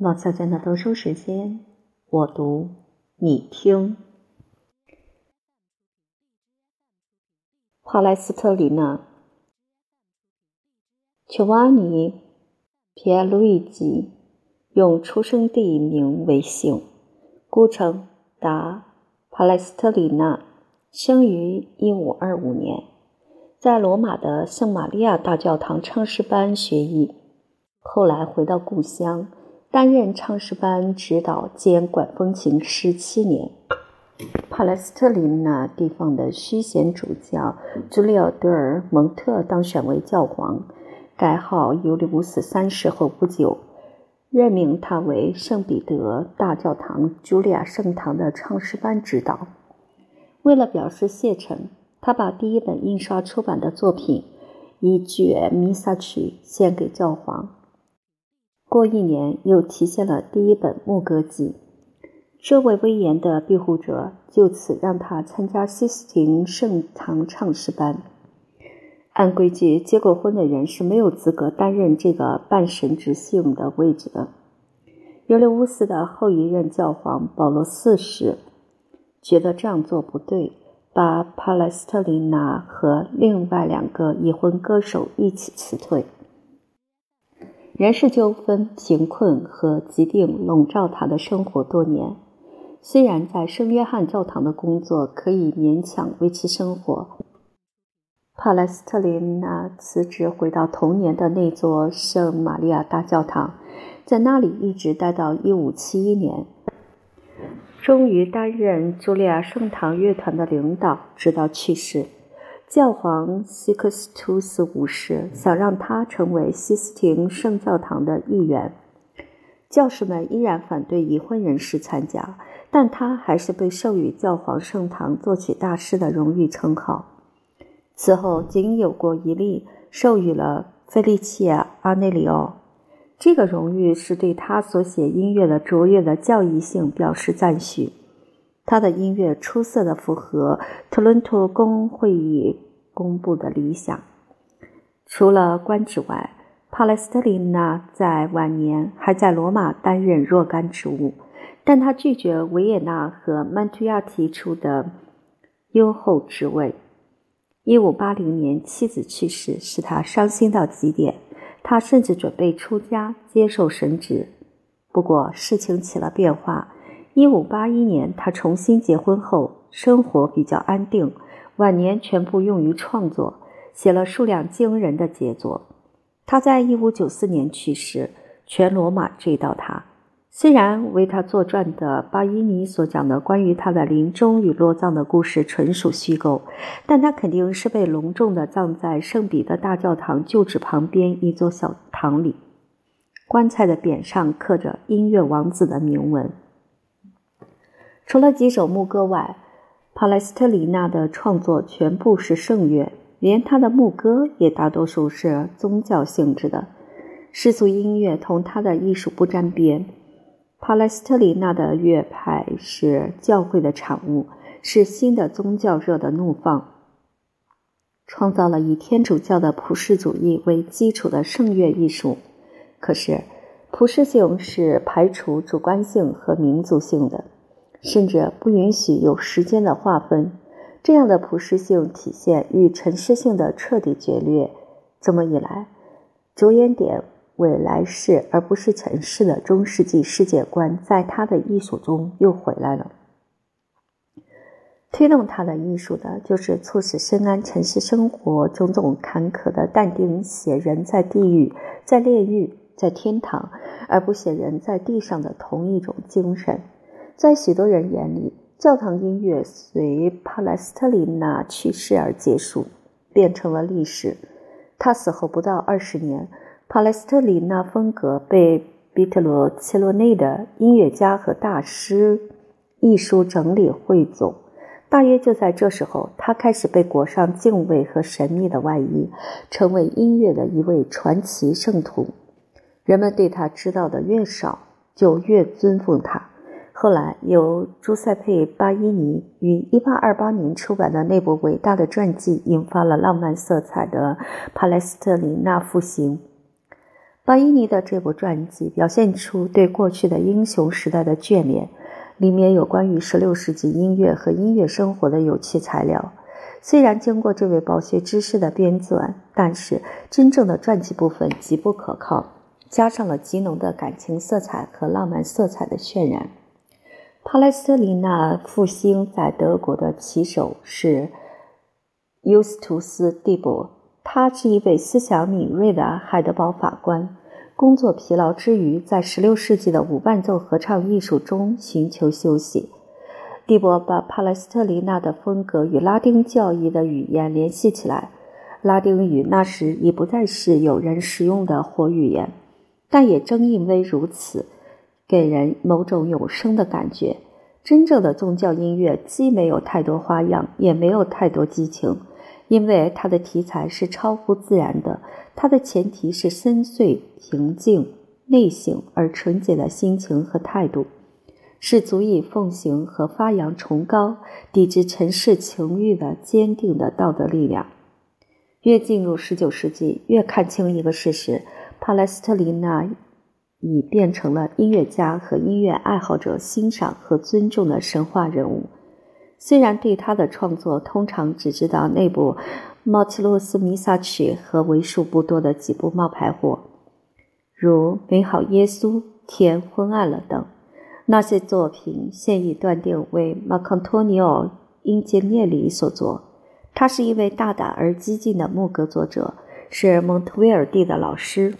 王小娟的读书时间，我读你听。帕莱斯特里纳·乔瓦尼·皮埃路易吉用出生地名为姓，故称达帕莱斯特里纳，生于一五二五年，在罗马的圣玛利亚大教堂唱诗班学艺，后来回到故乡。担任唱诗班指导兼管风琴十七年。帕莱斯特林那地方的虚衔主教朱利奥·德尔蒙特当选为教皇，改号尤利乌斯三世后不久，任命他为圣彼得大教堂茱莉亚圣堂的唱诗班指导。为了表示谢忱，他把第一本印刷出版的作品一卷弥撒曲献给教皇。过一年，又提现了第一本牧歌集。这位威严的庇护者就此让他参加西斯廷圣堂唱诗班。按规矩，结过婚的人是没有资格担任这个半神职性的位置的。尤利乌斯的后一任教皇保罗四世觉得这样做不对，把帕莱斯特琳娜和另外两个已婚歌手一起辞退。人事纠纷、贫困和疾病笼罩他的生活多年。虽然在圣约翰教堂的工作可以勉强维持生活，帕莱斯特林娜辞职回到童年的那座圣玛利亚大教堂，在那里一直待到1571年，终于担任茱莉亚圣堂乐团的领导，直到去世。教皇西克斯图斯五世想让他成为西斯廷圣教堂的一员，教士们依然反对已婚人士参加，但他还是被授予教皇圣堂作曲大师的荣誉称号。此后仅有过一例授予了菲利切·阿内里奥，这个荣誉是对他所写音乐的卓越的教义性表示赞许。他的音乐出色的符合特伦托公会议公布的理想。除了官职外，帕莱斯特琳娜在晚年还在罗马担任若干职务，但他拒绝维也纳和曼图亚提出的优厚职位。一五八零年，妻子去世，使他伤心到极点。他甚至准备出家，接受神职。不过，事情起了变化。一五八一年，他重新结婚后，生活比较安定，晚年全部用于创作，写了数量惊人的杰作。他在一五九四年去世，全罗马追悼他。虽然为他作传的巴伊尼所讲的关于他的临终与落葬的故事纯属虚构，但他肯定是被隆重地葬在圣彼得大教堂旧址旁边一座小堂里，棺材的匾上刻着“音乐王子”的铭文。除了几首牧歌外，帕莱斯特里纳的创作全部是圣乐，连他的牧歌也大多数是宗教性质的。世俗音乐同他的艺术不沾边。帕莱斯特里纳的乐派是教会的产物，是新的宗教热的怒放，创造了以天主教的普世主义为基础的圣乐艺术。可是，普世性是排除主观性和民族性的。甚至不允许有时间的划分，这样的普适性体现与尘世性的彻底决裂。这么一来，着眼点为来世而不是尘世的中世纪世界观，在他的艺术中又回来了。推动他的艺术的，就是促使深谙尘世生活种种坎坷的但丁写人在地狱、在炼狱、在天堂，而不写人在地上的同一种精神。在许多人眼里，教堂音乐随帕莱斯特里纳去世而结束，变成了历史。他死后不到二十年，帕莱斯特里纳风格被比特罗切洛内的音乐家和大师艺术整理汇总。大约就在这时候，他开始被裹上敬畏和神秘的外衣，成为音乐的一位传奇圣徒。人们对他知道的越少，就越尊奉他。后来，由朱塞佩·巴伊尼于1828年出版的那部伟大的传记，引发了浪漫色彩的帕莱斯特里纳复兴。巴伊尼的这部传记表现出对过去的英雄时代的眷恋，里面有关于16世纪音乐和音乐生活的有趣材料。虽然经过这位饱学之士的编纂，但是真正的传记部分极不可靠，加上了极浓的感情色彩和浪漫色彩的渲染。帕莱斯特里纳复兴在德国的旗手是尤斯图斯·蒂博，他是一位思想敏锐的海德堡法官。工作疲劳之余，在16世纪的五伴奏合唱艺术中寻求休息。蒂博把帕莱斯特里纳的风格与拉丁教义的语言联系起来。拉丁语那时已不再是有人使用的活语言，但也正因为如此，给人某种永生的感觉。真正的宗教音乐既没有太多花样，也没有太多激情，因为它的题材是超乎自然的。它的前提是深邃、平静、内省而纯洁的心情和态度，是足以奉行和发扬崇高、抵制尘世情欲的坚定的道德力量。越进入十九世纪，越看清一个事实：帕莱斯特里纳已变成了音乐家和音乐爱好者欣赏和尊重的神话人物。虽然对他的创作通常只知道内部。莫提洛斯弥撒曲和为数不多的几部冒牌货，如《美好耶稣》《天昏暗了》等，那些作品现已断定为马康托尼奥·英杰涅里所作。他是一位大胆而激进的牧歌作者，是蒙特威尔第的老师。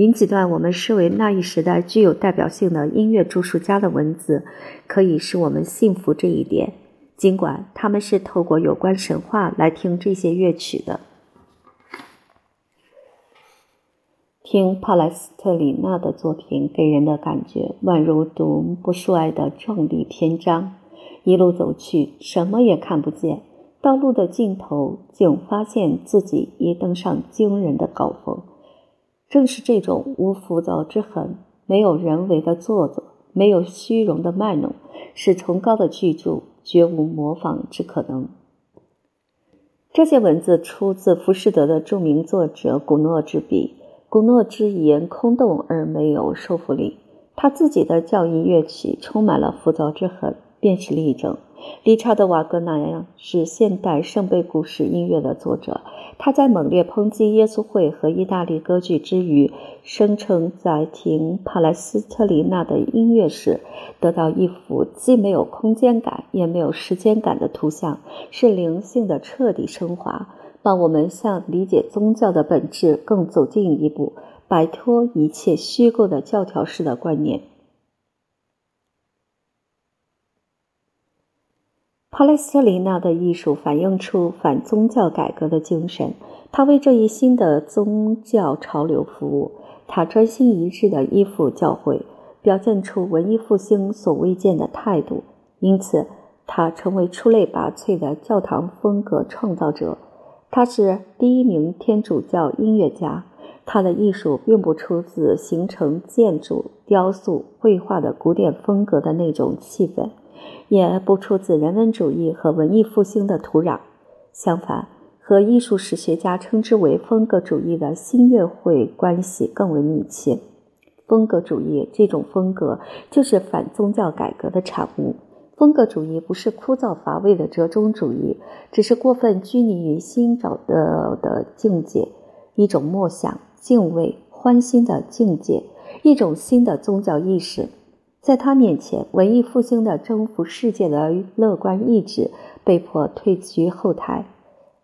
引几段我们视为那一时代具有代表性的音乐著述家的文字，可以使我们信服这一点。尽管他们是透过有关神话来听这些乐曲的，听帕莱斯特里纳的作品给人的感觉宛如读不数爱的壮丽篇章。一路走去，什么也看不见，道路的尽头竟发现自己已登上惊人的高峰。正是这种无浮躁之痕，没有人为的做作，没有虚荣的卖弄，使崇高的巨著。绝无模仿之可能。这些文字出自浮士德的著名作者古诺之笔。古诺之言空洞而没有说服力，他自己的教音乐曲充满了浮躁之痕，便是例证。理查德·瓦格纳是现代圣杯故事音乐的作者。他在猛烈抨击耶稣会和意大利歌剧之余，声称在听帕莱斯特里纳的音乐时，得到一幅既没有空间感也没有时间感的图像，是灵性的彻底升华，帮我们向理解宗教的本质更走近一步，摆脱一切虚构的教条式的观念。帕莱斯特里纳的艺术反映出反宗教改革的精神，他为这一新的宗教潮流服务，他专心一致地依附教会，表现出文艺复兴所未见的态度，因此他成为出类拔萃的教堂风格创造者。他是第一名天主教音乐家，他的艺术并不出自形成建筑、雕塑、绘画的古典风格的那种气氛。也不出自人文主义和文艺复兴的土壤，相反，和艺术史学家称之为风格主义的新乐会关系更为密切。风格主义这种风格就是反宗教改革的产物。风格主义不是枯燥乏味的折中主义，只是过分拘泥于新找的的境界，一种默想、敬畏、欢欣的境界，一种新的宗教意识。在他面前，文艺复兴的征服世界的乐观意志被迫退居后台。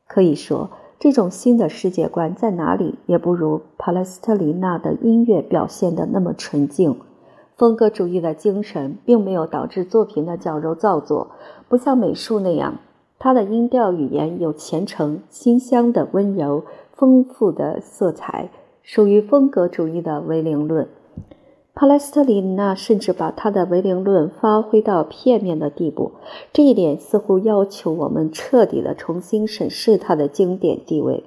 可以说，这种新的世界观在哪里也不如帕莱斯特里纳的音乐表现的那么纯净。风格主义的精神并没有导致作品的矫揉造作，不像美术那样，他的音调语言有虔诚、馨香的温柔、丰富的色彩，属于风格主义的唯灵论。帕莱斯特里纳甚至把他的唯灵论发挥到片面的地步，这一点似乎要求我们彻底的重新审视他的经典地位。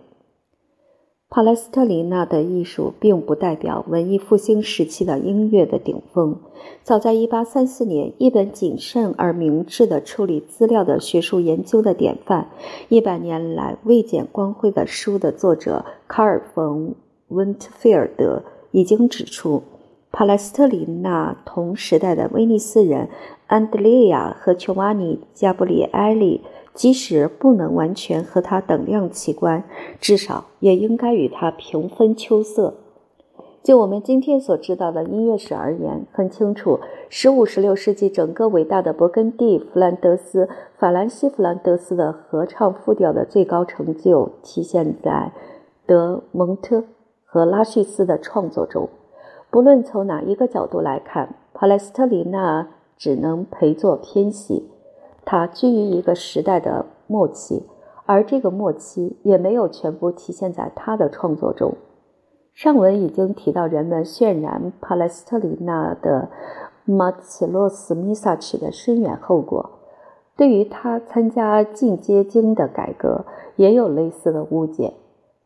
帕莱斯特里纳的艺术并不代表文艺复兴时期的音乐的顶峰。早在1834年，一本谨慎而明智的处理资料的学术研究的典范，一百年来未见光辉的书的作者卡尔·冯·温特菲尔德。已经指出，帕莱斯特里纳同时代的威尼斯人安德烈亚和琼瓦尼·加布里埃利，即使不能完全和他等量齐观，至少也应该与他平分秋色。就我们今天所知道的音乐史而言，很清楚，十五、十六世纪整个伟大的勃艮第、弗兰德斯、法兰西弗兰德斯的合唱复调的最高成就，体现在德蒙特和拉叙斯的创作中。不论从哪一个角度来看，帕莱斯特里纳只能陪坐偏席。他居于一个时代的末期，而这个末期也没有全部体现在他的创作中。上文已经提到人们渲染帕莱斯特里纳的马奇洛斯弥撒曲的深远后果，对于他参加进阶经的改革也有类似的误解。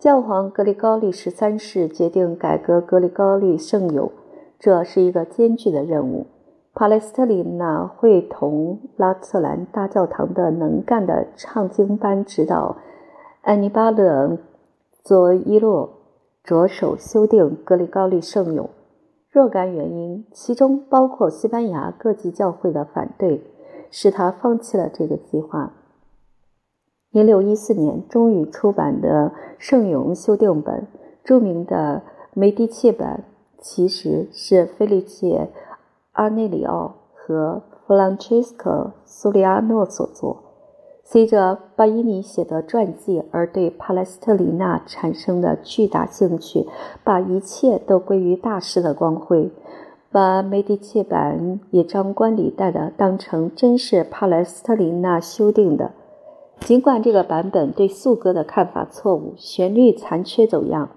教皇格里高利十三世决定改革格里高利圣咏，这是一个艰巨的任务。帕莱斯特里纳会同拉特兰大教堂的能干的唱经班指导安尼巴勒佐伊洛。着手修订格里高利圣咏，若干原因，其中包括西班牙各级教会的反对，使他放弃了这个计划。一六一四年终于出版的圣咏修订本，著名的梅第切版，其实是菲利切·阿内里奥和弗朗切斯科·苏利阿诺所作。随着巴伊尼写的传记而对帕莱斯特里纳产生的巨大兴趣，把一切都归于大师的光辉，把梅迪切版也张冠李戴的当成真是帕莱斯特里纳修订的。尽管这个版本对颂歌的看法错误，旋律残缺走样，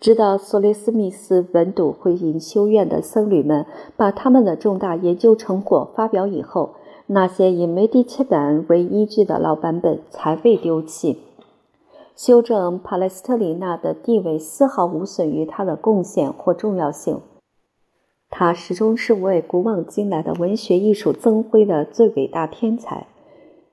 直到索雷斯密斯文笃会隐修院的僧侣们把他们的重大研究成果发表以后。那些以梅第切版为依据的老版本才被丢弃。修正帕莱斯特里纳的地位丝毫无损于他的贡献或重要性。他始终是为古往今来的文学艺术增辉的最伟大天才。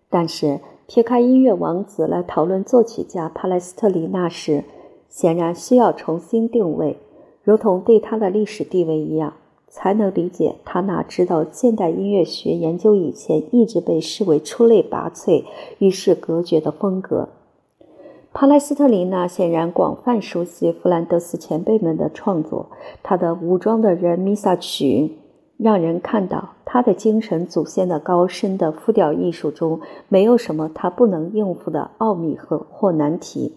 但是，撇开音乐王子来讨论作曲家帕莱斯特里纳时，显然需要重新定位，如同对他的历史地位一样。才能理解他那知道现代音乐学研究以前一直被视为出类拔萃、与世隔绝的风格。帕莱斯特里纳显然广泛熟悉弗兰德斯前辈们的创作，他的《武装的人弥撒曲》让人看到他的精神祖先的高深的复调艺术中没有什么他不能应付的奥秘和或难题，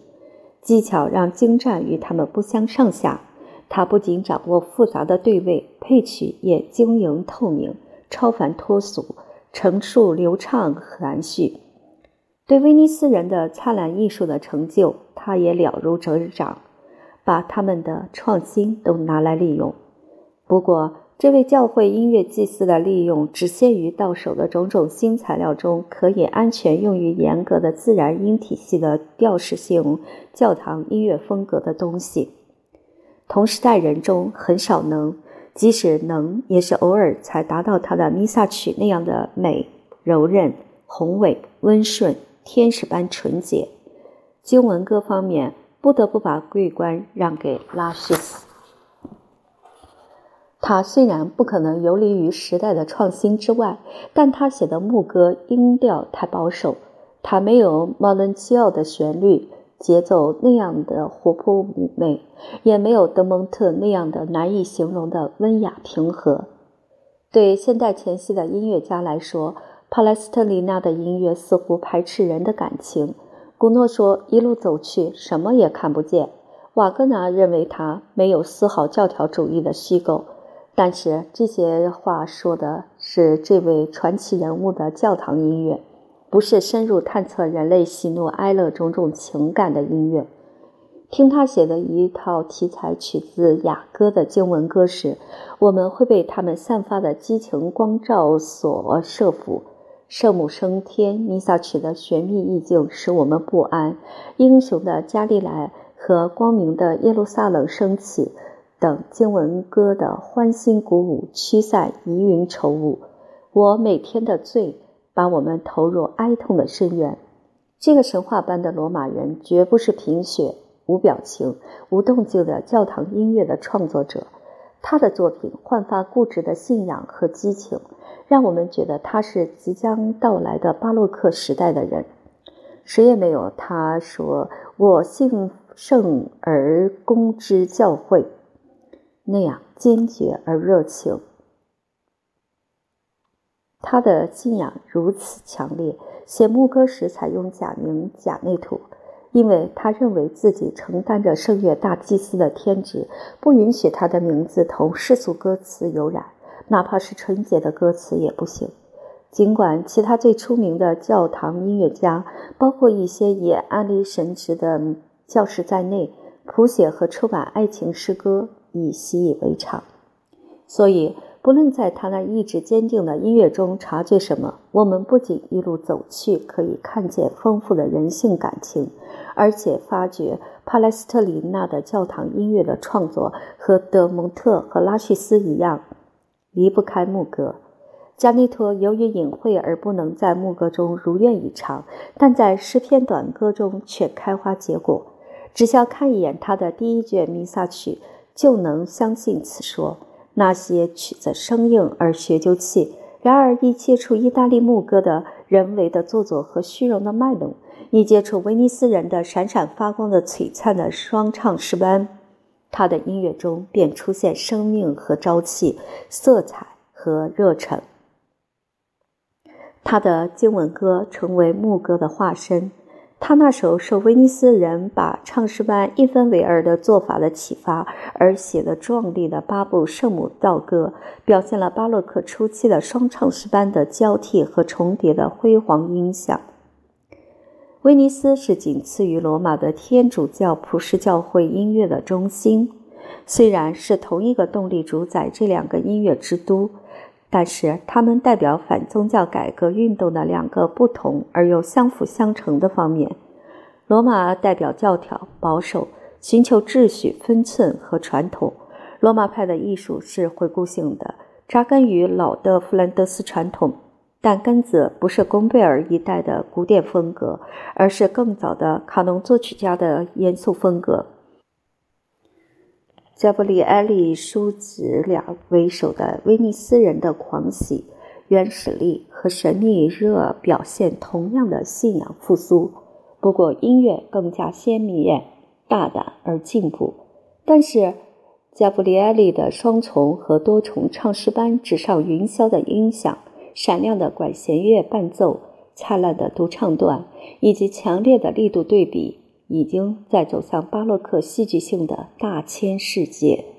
技巧让精湛与他们不相上下。他不仅掌握复杂的对位配曲，也晶莹透明、超凡脱俗、陈述流畅含蓄。对威尼斯人的灿烂艺术的成就，他也了如指掌，把他们的创新都拿来利用。不过，这位教会音乐祭司的利用只限于到手的种种新材料中可以安全用于严格的自然音体系的调式性教堂音乐风格的东西。同时代人中很少能，即使能，也是偶尔才达到他的弥撒曲那样的美、柔韧、宏伟、温顺、天使般纯洁。经文歌方面，不得不把桂冠让给拉什斯。他虽然不可能游离于时代的创新之外，但他写的牧歌音调太保守，他没有莫伦齐奥的旋律。节奏那样的活泼妩媚，也没有德蒙特那样的难以形容的温雅平和。对现代前夕的音乐家来说，帕莱斯特里纳的音乐似乎排斥人的感情。古诺说：“一路走去，什么也看不见。”瓦格纳认为他没有丝毫教条主义的虚构。但是这些话说的是这位传奇人物的教堂音乐。不是深入探测人类喜怒哀乐种种情感的音乐。听他写的一套题材取自雅歌的经文歌时，我们会被他们散发的激情光照所摄服。圣母升天、弥撒曲的玄秘意境使我们不安。英雄的加利莱和光明的耶路撒冷升起等经文歌的欢欣鼓舞，驱散疑云愁雾。我每天的罪。把我们投入哀痛的深渊。这个神话般的罗马人绝不是贫血，无表情、无动静的教堂音乐的创作者。他的作品焕发固执的信仰和激情，让我们觉得他是即将到来的巴洛克时代的人。谁也没有他说“我信圣而公之教会”那样坚决而热情。他的信仰如此强烈，写牧歌时采用假名贾内图。因为他认为自己承担着圣乐大祭司的天职，不允许他的名字同世俗歌词有染，哪怕是纯洁的歌词也不行。尽管其他最出名的教堂音乐家，包括一些也安利神职的教师在内，谱写和出版爱情诗歌已习以为常，所以。不论在他那意志坚定的音乐中察觉什么，我们不仅一路走去可以看见丰富的人性感情，而且发觉帕莱斯特里纳的教堂音乐的创作和德蒙特和拉叙斯一样，离不开牧歌。加内托由于隐晦而不能在牧歌中如愿以偿，但在诗篇短歌中却开花结果。只需要看一眼他的第一卷弥撒曲，就能相信此说。那些曲子生硬而学究气，然而一接触意大利牧歌的人为的做作和虚荣的卖弄，一接触威尼斯人的闪闪发光的璀璨的双唱诗班，他的音乐中便出现生命和朝气、色彩和热忱。他的经文歌成为牧歌的化身。他那首受威尼斯人把唱诗班一分为二的做法的启发而写的壮丽的八部圣母道歌，表现了巴洛克初期的双唱诗班的交替和重叠的辉煌音响。威尼斯是仅次于罗马的天主教普世教会音乐的中心，虽然是同一个动力主宰这两个音乐之都。但是，它们代表反宗教改革运动的两个不同而又相辅相成的方面。罗马代表教条、保守、寻求秩序、分寸和传统。罗马派的艺术是回顾性的，扎根于老的弗兰德斯传统，但根子不是贡贝尔一代的古典风格，而是更早的卡农作曲家的严肃风格。加布里埃利叔侄俩为首的威尼斯人的狂喜、原始力和神秘热表现同样的信仰复苏，不过音乐更加鲜明、大胆而进步。但是，加布里埃利的双重和多重唱诗班直上云霄的音响、闪亮的管弦乐伴奏、灿烂的独唱段以及强烈的力度对比。已经在走向巴洛克戏剧性的大千世界。